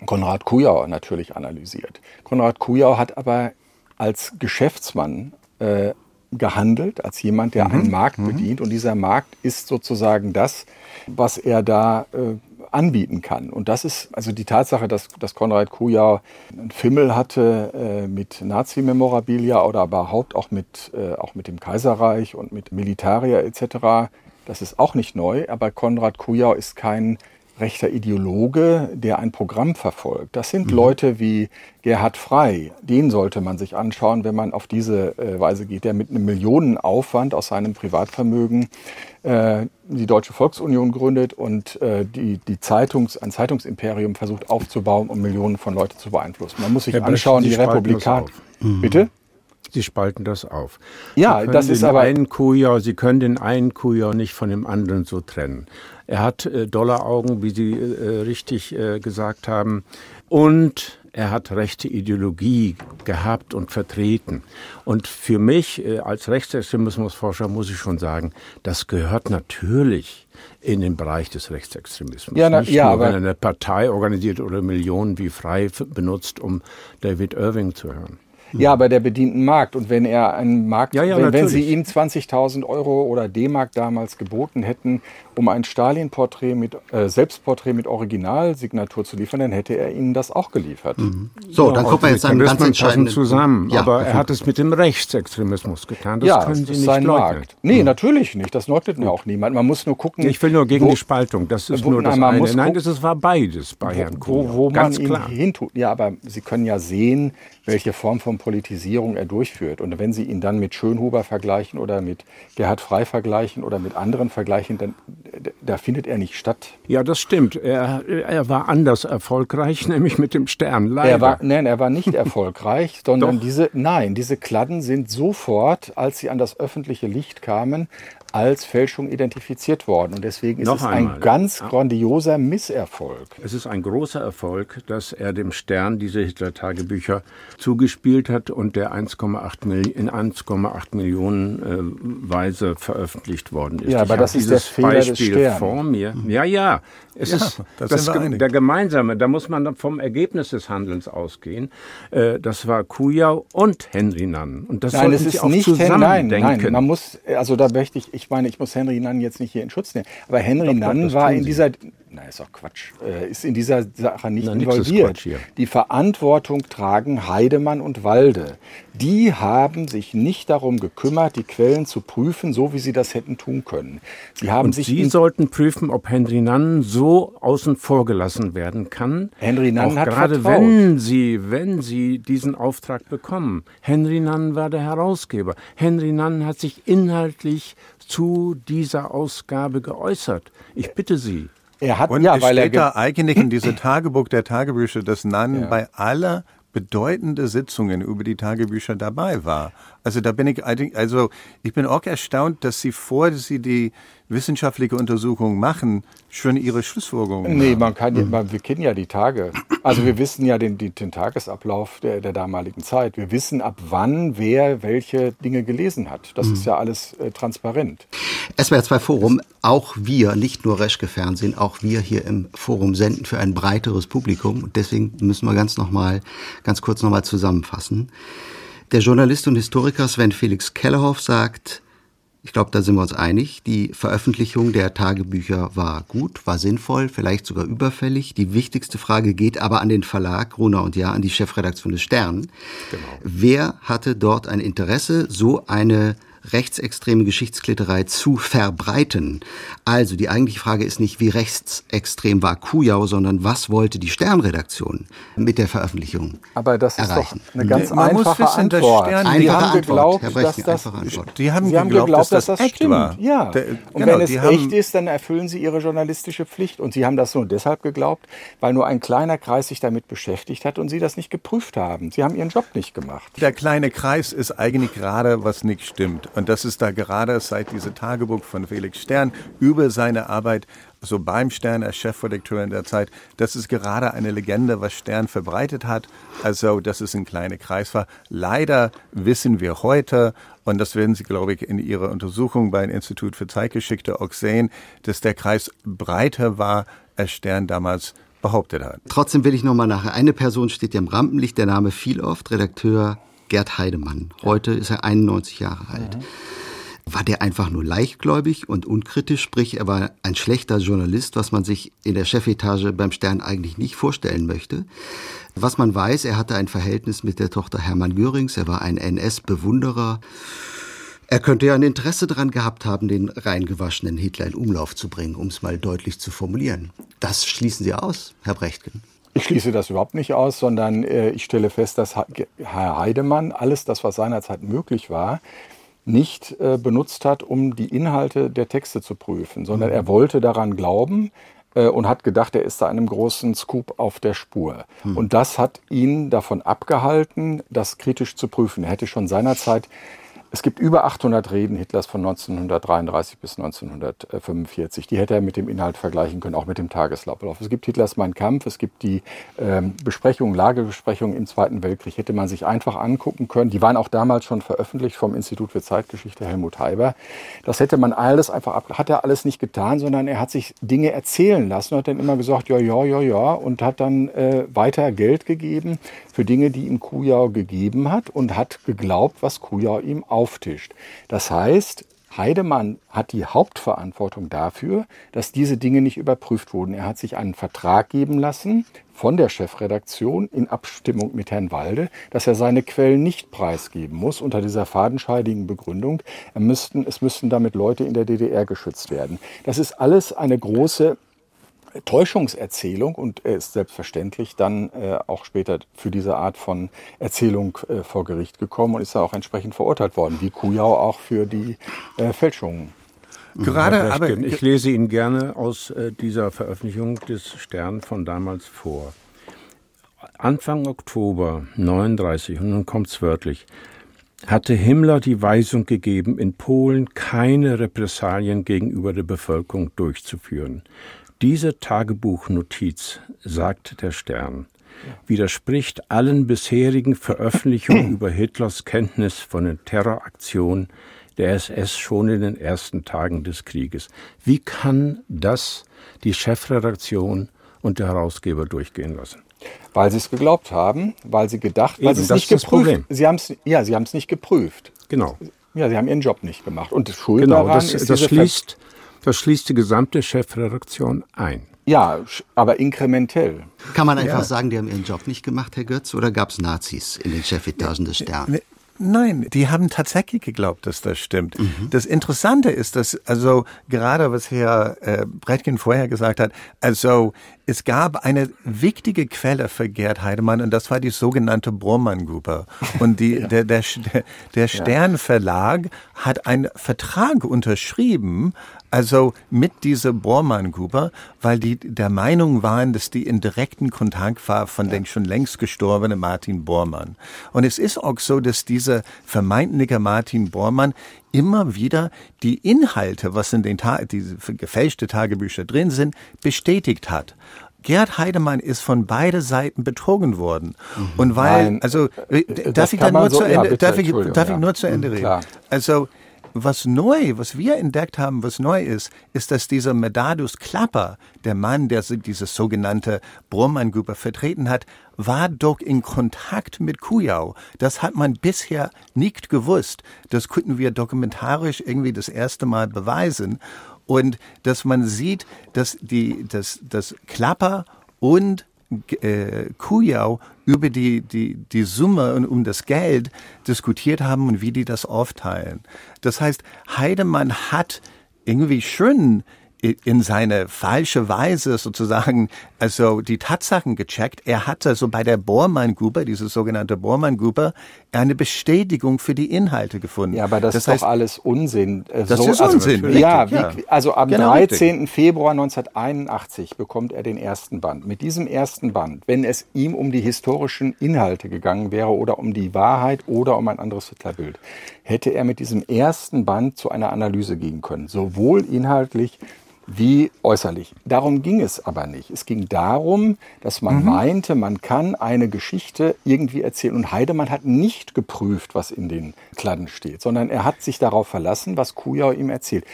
Konrad Kujau natürlich analysiert. Konrad Kujau hat aber als Geschäftsmann äh, gehandelt, als jemand, der mhm. einen Markt mhm. bedient. Und dieser Markt ist sozusagen das, was er da äh, anbieten kann. Und das ist also die Tatsache, dass, dass Konrad Kujau einen Fimmel hatte äh, mit Nazi-Memorabilia oder überhaupt auch mit, äh, auch mit dem Kaiserreich und mit Militaria etc. Das ist auch nicht neu, aber Konrad Kujau ist kein rechter Ideologe, der ein Programm verfolgt. Das sind mhm. Leute wie Gerhard Frey. Den sollte man sich anschauen, wenn man auf diese äh, Weise geht, der mit einem Millionenaufwand aus seinem Privatvermögen äh, die Deutsche Volksunion gründet und äh, die, die Zeitungs-, ein Zeitungsimperium versucht aufzubauen, um Millionen von Leuten zu beeinflussen. Man muss sich Herr anschauen, die Republikaner. Mhm. Bitte? Sie spalten das auf. Ja, das ist aber einen Kujau, Sie können den einen Kujau nicht von dem anderen so trennen. Er hat äh, Dollaraugen, wie Sie äh, richtig äh, gesagt haben, und er hat rechte Ideologie gehabt und vertreten. Und für mich äh, als Rechtsextremismusforscher muss ich schon sagen, das gehört natürlich in den Bereich des Rechtsextremismus. Ja, na, Nicht ja, nur, wenn er eine Partei organisiert oder Millionen wie frei benutzt, um David Irving zu hören. Ja, aber der bedient einen Markt. Und wenn er einen Markt, Ja, ja, wenn, wenn. Sie ihm 20.000 Euro oder D-Mark damals geboten hätten, um ein Stalin-Porträt mit, äh, Selbstporträt mit Originalsignatur zu liefern, dann hätte er Ihnen das auch geliefert. So, dann gucken wir jetzt löst ganz man entscheidenden zusammen. Ja, aber er hat es mit dem Rechtsextremismus getan. Das ja, können Sie ist nicht sein leugnen. Markt. Nee, natürlich nicht. Das leugnet ja auch niemand. Man muss nur gucken. Ich will nur gegen wo- die Spaltung. Das ist wo- nur das nein, man eine. Nein, das war beides bei Herrn wo, Kuhn. wo man Ganz ihn klar. hintut. Ja, aber Sie können ja sehen, welche Form von Politisierung er durchführt. Und wenn Sie ihn dann mit Schönhuber vergleichen oder mit Gerhard Frey vergleichen oder mit anderen vergleichen, dann da findet er nicht statt. Ja, das stimmt. Er, er war anders erfolgreich, nämlich mit dem Stern. Leider. Er war, nein, er war nicht erfolgreich, sondern Doch. diese, nein, diese Kladden sind sofort, als sie an das öffentliche Licht kamen, als Fälschung identifiziert worden. Und deswegen ist Noch es einmal. ein ganz grandioser Misserfolg. Es ist ein großer Erfolg, dass er dem Stern diese Hitler-Tagebücher zugespielt hat und der 1,8 Mil in 1,8 Millionen äh, Weise veröffentlicht worden ist. Ja, aber Ich das ist der dieses Fehler des Beispiel Stern. vor mir. Ja, ja. Es Ja, ist da das, einig. der gemeinsame. Da muss man vom Ergebnis des Handelns ausgehen. Äh, das war Kujau und Henry Nann. Und das Nein, Sie ist auch nicht Hen zusammen nein, denken. nein, man muss, also da möchte ich, ich meine, ich muss Henry Nann jetzt nicht hier in Schutz nehmen, aber Henry Doch, Nann war in dieser, na ist doch Quatsch, äh, ist in dieser Sache nicht Na, involviert. Die Verantwortung tragen Heidemann und Walde. Die haben sich nicht darum gekümmert, die Quellen zu prüfen, so wie sie das hätten tun können. Sie haben Und sich Sie sollten prüfen, ob Henry Nann so außen vor gelassen werden kann. Henry Nann hat gerade vertraut. wenn Sie, wenn Sie diesen Auftrag bekommen. Henry Nann war der Herausgeber. Henry Nann hat sich inhaltlich zu dieser Ausgabe geäußert. Ich bitte Sie. er hat Und ja, es weil er steht ge- da eigentlich in diesem Tagebuch der Tagebücher, dass Nann bei aller bedeutende Sitzungen über die Tagebücher dabei war. Also da bin ich eigentlich, also ich bin auch erstaunt, dass Sie vor Sie die wissenschaftliche Untersuchung machen, schon Ihre Schlussfolgerungen Nee, haben. man kann ja, man, wir kennen ja die Tage. Also wir wissen ja den, den, den Tagesablauf der, der damaligen Zeit. Wir wissen, ab wann wer welche Dinge gelesen hat. Das ist ja alles äh, transparent. SWR 2 Forum, auch wir, nicht nur Reschke Fernsehen, auch wir hier im Forum senden für ein breiteres Publikum. Und deswegen müssen wir ganz noch mal, ganz kurz nochmal zusammenfassen. Der Journalist und Historiker Sven Felix Kellerhoff sagt, ich glaube, da sind wir uns einig. Die Veröffentlichung der Tagebücher war gut, war sinnvoll, vielleicht sogar überfällig. Die wichtigste Frage geht aber an den Verlag Gruner und Ja, an die Chefredaktion des Stern. Wer hatte dort ein Interesse, so eine rechtsextreme Geschichtsklitterei zu verbreiten. Also die eigentliche Frage ist nicht, wie rechtsextrem war Kujau, sondern was wollte die Sternredaktion mit der Veröffentlichung Aber das ist erreichen? doch eine ganz Man muss einfache wissen, der Antwort. Stern- Einfache haben Antwort, geglaubt, Herr dass Brechen, das einfache Antwort. Die haben, Sie haben geglaubt, geglaubt, dass das, das echt stimmt. war. Ja. Der- und genau, wenn es die echt ist, dann erfüllen Sie Ihre journalistische Pflicht. Und Sie haben das nur deshalb geglaubt, weil nur ein kleiner Kreis sich damit beschäftigt hat und Sie das nicht geprüft haben. Sie haben Ihren Job nicht gemacht. Der kleine Kreis ist eigentlich gerade, was nicht stimmt. Und das ist da gerade seit diesem Tagebuch von Felix Stern über seine Arbeit, so beim Stern als Chefredakteur in der Zeit, das ist gerade eine Legende, was Stern verbreitet hat. Also, dass es ein kleiner Kreis war. Leider wissen wir heute, und das werden Sie, glaube ich, in Ihrer Untersuchung beim Institut für Zeitgeschichte auch sehen, dass der Kreis breiter war, als Stern damals behauptet hat. Trotzdem will ich noch mal nachher. Eine Person steht ja im Rampenlicht, der Name fiel oft, Redakteur Gerd Heidemann. Heute ist er 91 Jahre alt. War der einfach nur leichtgläubig und unkritisch, sprich er war ein schlechter Journalist, was man sich in der Chefetage beim Stern eigentlich nicht vorstellen möchte. Was man weiß, er hatte ein Verhältnis mit der Tochter Hermann Görings, er war ein NS-Bewunderer. Er könnte ja ein Interesse daran gehabt haben, den reingewaschenen Hitler in Umlauf zu bringen, um es mal deutlich zu formulieren. Das schließen Sie aus, Herr Brechtgen. Ich schließe das überhaupt nicht aus, sondern äh, ich stelle fest, dass Herr Heidemann alles das, was seinerzeit möglich war, nicht äh, benutzt hat, um die Inhalte der Texte zu prüfen, sondern er wollte daran glauben äh, und hat gedacht, er ist da einem großen Scoop auf der Spur. Und das hat ihn davon abgehalten, das kritisch zu prüfen. Er hätte schon seinerzeit Es gibt über 800 Reden Hitlers von 1933 bis 1945. Die hätte er mit dem Inhalt vergleichen können, auch mit dem Tagesablauf. Es gibt Hitlers Mein Kampf, es gibt die ähm, Besprechungen, Lagebesprechungen im Zweiten Weltkrieg, hätte man sich einfach angucken können. Die waren auch damals schon veröffentlicht vom Institut für Zeitgeschichte Helmut Heiber. Das hätte man alles einfach ab, hat er alles nicht getan, sondern er hat sich Dinge erzählen lassen und hat dann immer gesagt, ja, ja, ja, ja, und hat dann äh, weiter Geld gegeben für Dinge, die ihm Kujau gegeben hat und hat geglaubt, was Kujau ihm auf auftischt. Das heißt, Heidemann hat die Hauptverantwortung dafür, dass diese Dinge nicht überprüft wurden. Er hat sich einen Vertrag geben lassen von der Chefredaktion in Abstimmung mit Herrn Walde, dass er seine Quellen nicht preisgeben muss unter dieser fadenscheidigen Begründung. Müssten, es müssten damit Leute in der DDR geschützt werden. Das ist alles eine große Täuschungserzählung und er ist selbstverständlich dann äh, auch später für diese Art von Erzählung äh, vor Gericht gekommen und ist dann auch entsprechend verurteilt worden, wie Kujau auch für die äh, Fälschungen. Gerade, aber ich lese Ihnen gerne aus äh, dieser Veröffentlichung des Stern von damals vor. Anfang Oktober 39, und nun kommt es wörtlich, hatte Himmler die Weisung gegeben, in Polen keine Repressalien gegenüber der Bevölkerung durchzuführen. Diese Tagebuchnotiz, sagt der Stern, widerspricht allen bisherigen Veröffentlichungen über Hitlers Kenntnis von den Terroraktionen der SS schon in den ersten Tagen des Krieges. Wie kann das die Chefredaktion und der Herausgeber durchgehen lassen? Weil sie es geglaubt haben, weil sie gedacht, weil sie es nicht geprüft. Sie haben es, ja, sie haben es nicht geprüft. Genau. Ja, sie haben ihren Job nicht gemacht. Und Schuld genau, daran das, ist das schließt, das schließt die gesamte Chefredaktion ein. Ja, aber inkrementell. Kann man einfach ja. sagen, die haben ihren Job nicht gemacht, Herr Götz, oder gab es Nazis in den Chefetagen des Stern? Nein, die haben tatsächlich geglaubt, dass das stimmt. Mhm. Das Interessante ist, dass also gerade was Herr äh, Brettgen vorher gesagt hat, also es gab eine wichtige Quelle für Gerd Heidemann und das war die sogenannte Bormann-Gruppe. Und die, ja. der, der, der Stern Verlag hat einen Vertrag unterschrieben, also mit dieser Bormann-Gruppe, weil die der Meinung waren, dass die in direkten Kontakt war von ja. dem schon längst gestorbenen Martin Bormann. Und es ist auch so, dass dieser vermeintliche Martin Bormann immer wieder die Inhalte, was in den Ta diese gefälschte Tagebücher drin sind, bestätigt hat. Gerd Heidemann ist von beide Seiten betrogen worden. Mhm. Und weil, Nein, also, äh, darf ich dann nur so, zu Ende, ja, darf ich, darf ich nur zu Ende mhm, reden? Klar. Also, was neu, was wir entdeckt haben, was neu ist, ist, dass dieser Medardus Klapper, der Mann, der diese sogenannte Brummann-Gruppe vertreten hat, war doch in Kontakt mit Kujau. Das hat man bisher nicht gewusst. Das konnten wir dokumentarisch irgendwie das erste Mal beweisen. Und dass man sieht, dass die, dass, dass Klapper und äh, Kujau über die, die, die Summe und um das Geld diskutiert haben und wie die das aufteilen. Das heißt, Heidemann hat irgendwie schön in seine falsche Weise sozusagen also die Tatsachen gecheckt. Er hatte also bei der Bormann-Gruppe, diese sogenannte Bormann-Gruppe, eine Bestätigung für die Inhalte gefunden. Ja, aber das, das ist heißt, doch alles Unsinn. Äh, das so, ist also, Unsinn. Richtig, ja, wie, also am genau 13. Richtig. Februar 1981 bekommt er den ersten Band. Mit diesem ersten Band, wenn es ihm um die historischen Inhalte gegangen wäre oder um die Wahrheit oder um ein anderes Hitlerbild, hätte er mit diesem ersten Band zu einer Analyse gehen können. Sowohl inhaltlich wie äußerlich. Darum ging es aber nicht. Es ging darum, dass man mhm. meinte, man kann eine Geschichte irgendwie erzählen. Und Heidemann hat nicht geprüft, was in den Kladden steht, sondern er hat sich darauf verlassen, was Kujau ihm erzählt.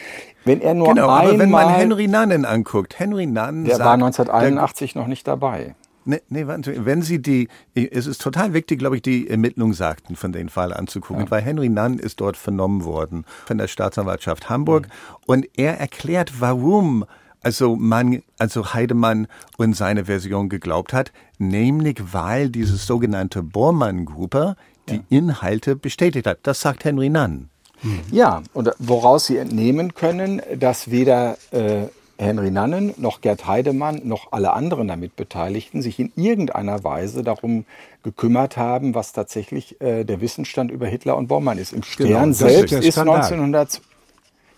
Wenn er nur genau, einmal, aber wenn man Henry Nannen anguckt, Henry Nannen der sagt, war 1981 noch nicht dabei. Nee, nee, wenn Sie die, es ist total wichtig, glaube ich, die Ermittlungsakten von den Fall anzugucken, ja. weil Henry Nunn ist dort vernommen worden von der Staatsanwaltschaft Hamburg mhm. und er erklärt, warum also man, also Heidemann und seine Version geglaubt hat, nämlich weil diese sogenannte Bormann-Gruppe die ja. Inhalte bestätigt hat. Das sagt Henry Nunn. Mhm. Ja, und woraus Sie entnehmen können, dass weder äh, Henry Nannen, noch Gerd Heidemann, noch alle anderen damit Beteiligten sich in irgendeiner Weise darum gekümmert haben, was tatsächlich äh, der Wissensstand über Hitler und Bormann ist. Im Stern genau, selbst ist, ist 1900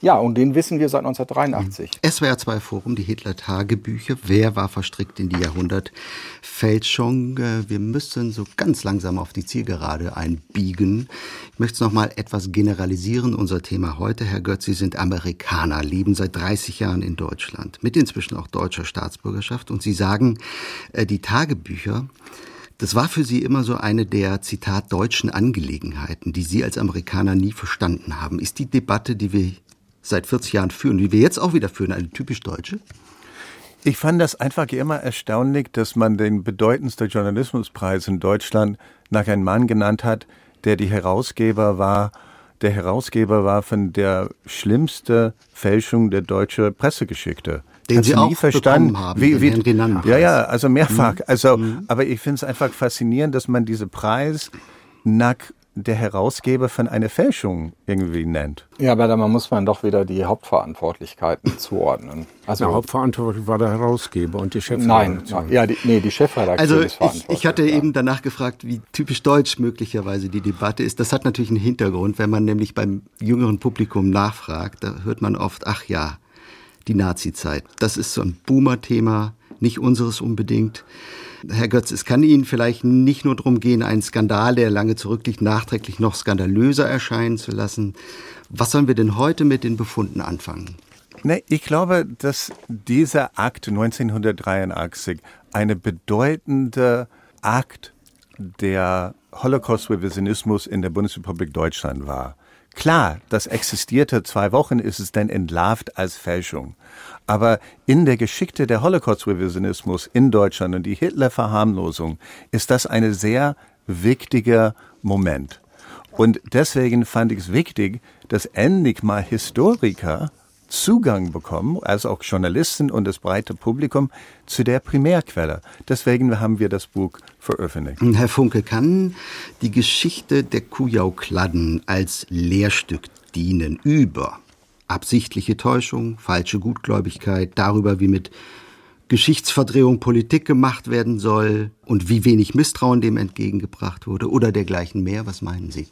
Ja, und den wissen wir seit 1983. SWR 2 Forum, die Hitler-Tagebücher. Wer war verstrickt in die Jahrhundertfälschung? Äh, wir müssen so ganz langsam auf die Zielgerade einbiegen. Ich möchte es nochmal etwas generalisieren. Unser Thema heute, Herr Götz, Sie sind Amerikaner, leben seit 30 Jahren in Deutschland, mit inzwischen auch deutscher Staatsbürgerschaft. Und Sie sagen, äh, die Tagebücher, das war für Sie immer so eine der, Zitat, deutschen Angelegenheiten, die Sie als Amerikaner nie verstanden haben. Ist die Debatte, die wir seit 40 Jahren führen, wie wir jetzt auch wieder führen, eine typisch deutsche? Ich fand das einfach immer erstaunlich, dass man den bedeutendsten Journalismuspreis in Deutschland nach einem Mann genannt hat, der die Herausgeber war, der Herausgeber war von der schlimmsten Fälschung der deutschen Pressegeschichte. Den Sie auch verstanden haben, wie, wie, Ja, ja, also mehrfach. Mhm. Also, mhm. aber ich finde es einfach faszinierend, dass man diese Preis nach der Herausgeber von einer Fälschung irgendwie nennt. Ja, aber da muss man doch wieder die Hauptverantwortlichkeiten zuordnen. Also der Hauptverantwortlich war der Herausgeber und die Chefredaktion. Nein, ja, die, nee, die Chefredaktion also ist verantwortlich. Ich, ich hatte ja. eben danach gefragt, wie typisch deutsch möglicherweise die Debatte ist. Das hat natürlich einen Hintergrund, wenn man nämlich beim jüngeren Publikum nachfragt, da hört man oft, ach ja, die Nazi-Zeit. Das ist so ein Boomer-Thema, nicht unseres unbedingt. Herr Götz, es kann Ihnen vielleicht nicht nur darum gehen, einen Skandal, der lange zurückliegt, nachträglich noch skandalöser erscheinen zu lassen. Was sollen wir denn heute mit den Befunden anfangen? Ne, ich glaube, dass dieser Akt 1983 eine bedeutende Akt der Holocaust-Revisionismus in der Bundesrepublik Deutschland war. Klar, das existierte zwei Wochen, ist es dann entlarvt als Fälschung. Aber in der Geschichte der Holocaust-Revisionismus in Deutschland und die Hitler-Verharmlosung ist das ein sehr wichtiger Moment. Und deswegen fand ich es wichtig, dass endlich mal Historiker Zugang bekommen, also auch Journalisten und das breite Publikum, zu der Primärquelle. Deswegen haben wir das Buch veröffentlicht. Herr Funke, kann die Geschichte der Kujau-Kladden als Lehrstück dienen über absichtliche Täuschung, falsche Gutgläubigkeit, darüber, wie mit Geschichtsverdrehung Politik gemacht werden soll und wie wenig Misstrauen dem entgegengebracht wurde oder dergleichen mehr. Was meinen Sie?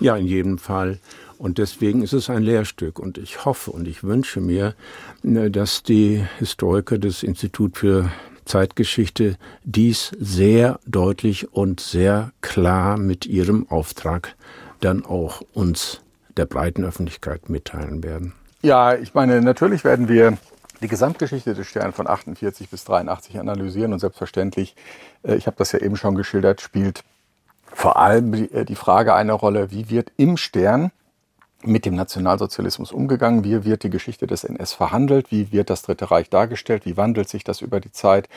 Ja, in jedem Fall. Und deswegen ist es ein Lehrstück. Und ich hoffe und ich wünsche mir, äh, dass die Historiker des Instituts für Zeitgeschichte dies sehr deutlich und sehr klar mit ihrem Auftrag dann auch uns der breiten Öffentlichkeit mitteilen werden. Ja, ich meine, natürlich werden wir die Gesamtgeschichte des Sterns von 48 bis 83 analysieren und selbstverständlich, äh, ich habe das ja eben schon geschildert, spielt vor allem äh, die Frage eine Rolle, wie wird im Stern mit dem Nationalsozialismus umgegangen? Wie wird die Geschichte des NS verhandelt? Wie wird das Dritte Reich dargestellt? Wie wandelt sich das über die Zeit?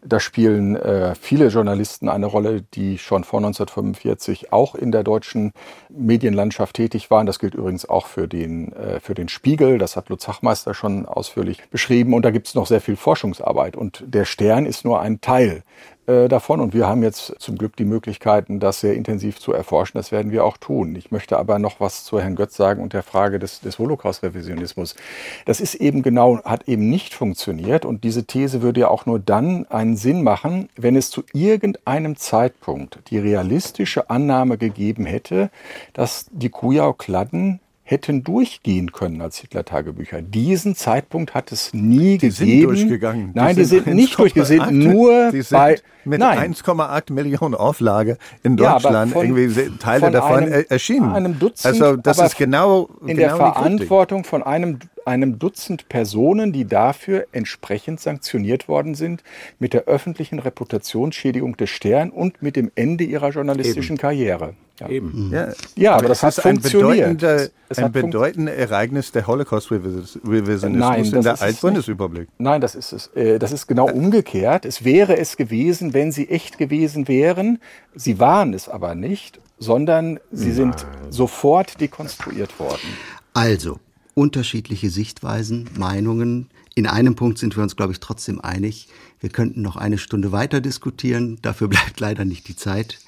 Da spielen äh, viele Journalisten eine Rolle, die schon vor 1945 auch in der deutschen Medienlandschaft tätig waren. Das gilt übrigens auch für den, äh, für den Spiegel. Das hat Lutz Hachmeister schon ausführlich beschrieben. Und da gibt es noch sehr viel Forschungsarbeit. Und der Stern ist nur ein Teil äh, davon. Und wir haben jetzt zum Glück die Möglichkeiten, das sehr intensiv zu erforschen. Das werden wir auch tun. Ich möchte aber noch was zu Herrn Götz sagen und der Frage des, des Holocaust-Revisionismus. Das ist eben genau, hat eben nicht funktioniert. Und diese These würde ja auch nur dann einen Sinn machen, wenn es zu irgendeinem Zeitpunkt die realistische Annahme gegeben hätte, dass die Kujau-Kladden hätten durchgehen können als Hitler-Tagebücher. Diesen Zeitpunkt hat es nie die gegeben. Die sind durchgegangen. Nein, die, die sind, sind nicht durchgegangen, nur die sind bei mit 1,8 Millionen Auflage in Deutschland ja, von, irgendwie Teile von davon einem, erschienen. Einem Dutzend, also das ist genau in genau der Verantwortung von einem einem Dutzend Personen, die dafür entsprechend sanktioniert worden sind, mit der öffentlichen Reputationsschädigung des Stern und mit dem Ende ihrer journalistischen Eben. Karriere. Ja. Eben. Ja, ja aber, aber das hat funktioniert. Ein, ein bedeutendes Ereignis der Holocaust-Revisionismus in der Altbundesrepublik. Nein, das ist es. Äh, das ist genau umgekehrt. Es wäre es gewesen, wenn sie echt gewesen wären. Sie waren es aber nicht, sondern sie Nein. sind sofort dekonstruiert worden. Also, unterschiedliche Sichtweisen, Meinungen. In einem Punkt sind wir uns, glaube ich, trotzdem einig. Wir könnten noch eine Stunde weiter diskutieren. Dafür bleibt leider nicht die Zeit.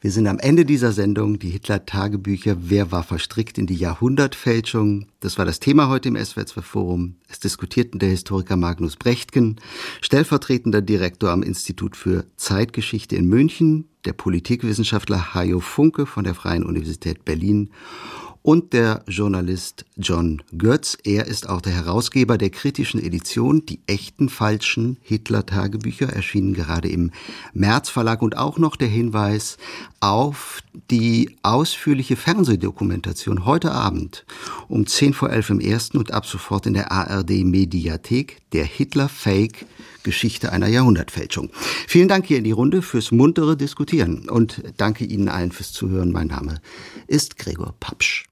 Wir sind am Ende dieser Sendung, die Hitler-Tagebücher, wer war verstrickt in die Jahrhundertfälschung? Das war das Thema heute im SWR2 Forum. Es diskutierten der Historiker Magnus Brechtgen, stellvertretender Direktor am Institut für Zeitgeschichte in München, der Politikwissenschaftler Hajo Funke von der Freien Universität Berlin und der Journalist John Götz. Er ist auch der Herausgeber der kritischen Edition Die echten falschen Hitler-Tagebücher, erschienen gerade im März Verlag und auch noch der Hinweis auf die ausführliche Fernsehdokumentation heute Abend um 10 vor 11 im ersten und ab sofort in der ARD Mediathek, der Hitler-Fake Geschichte einer Jahrhundertfälschung. Vielen Dank hier in die Runde fürs muntere Diskutieren und danke Ihnen allen fürs Zuhören. Mein Name ist Gregor Papsch.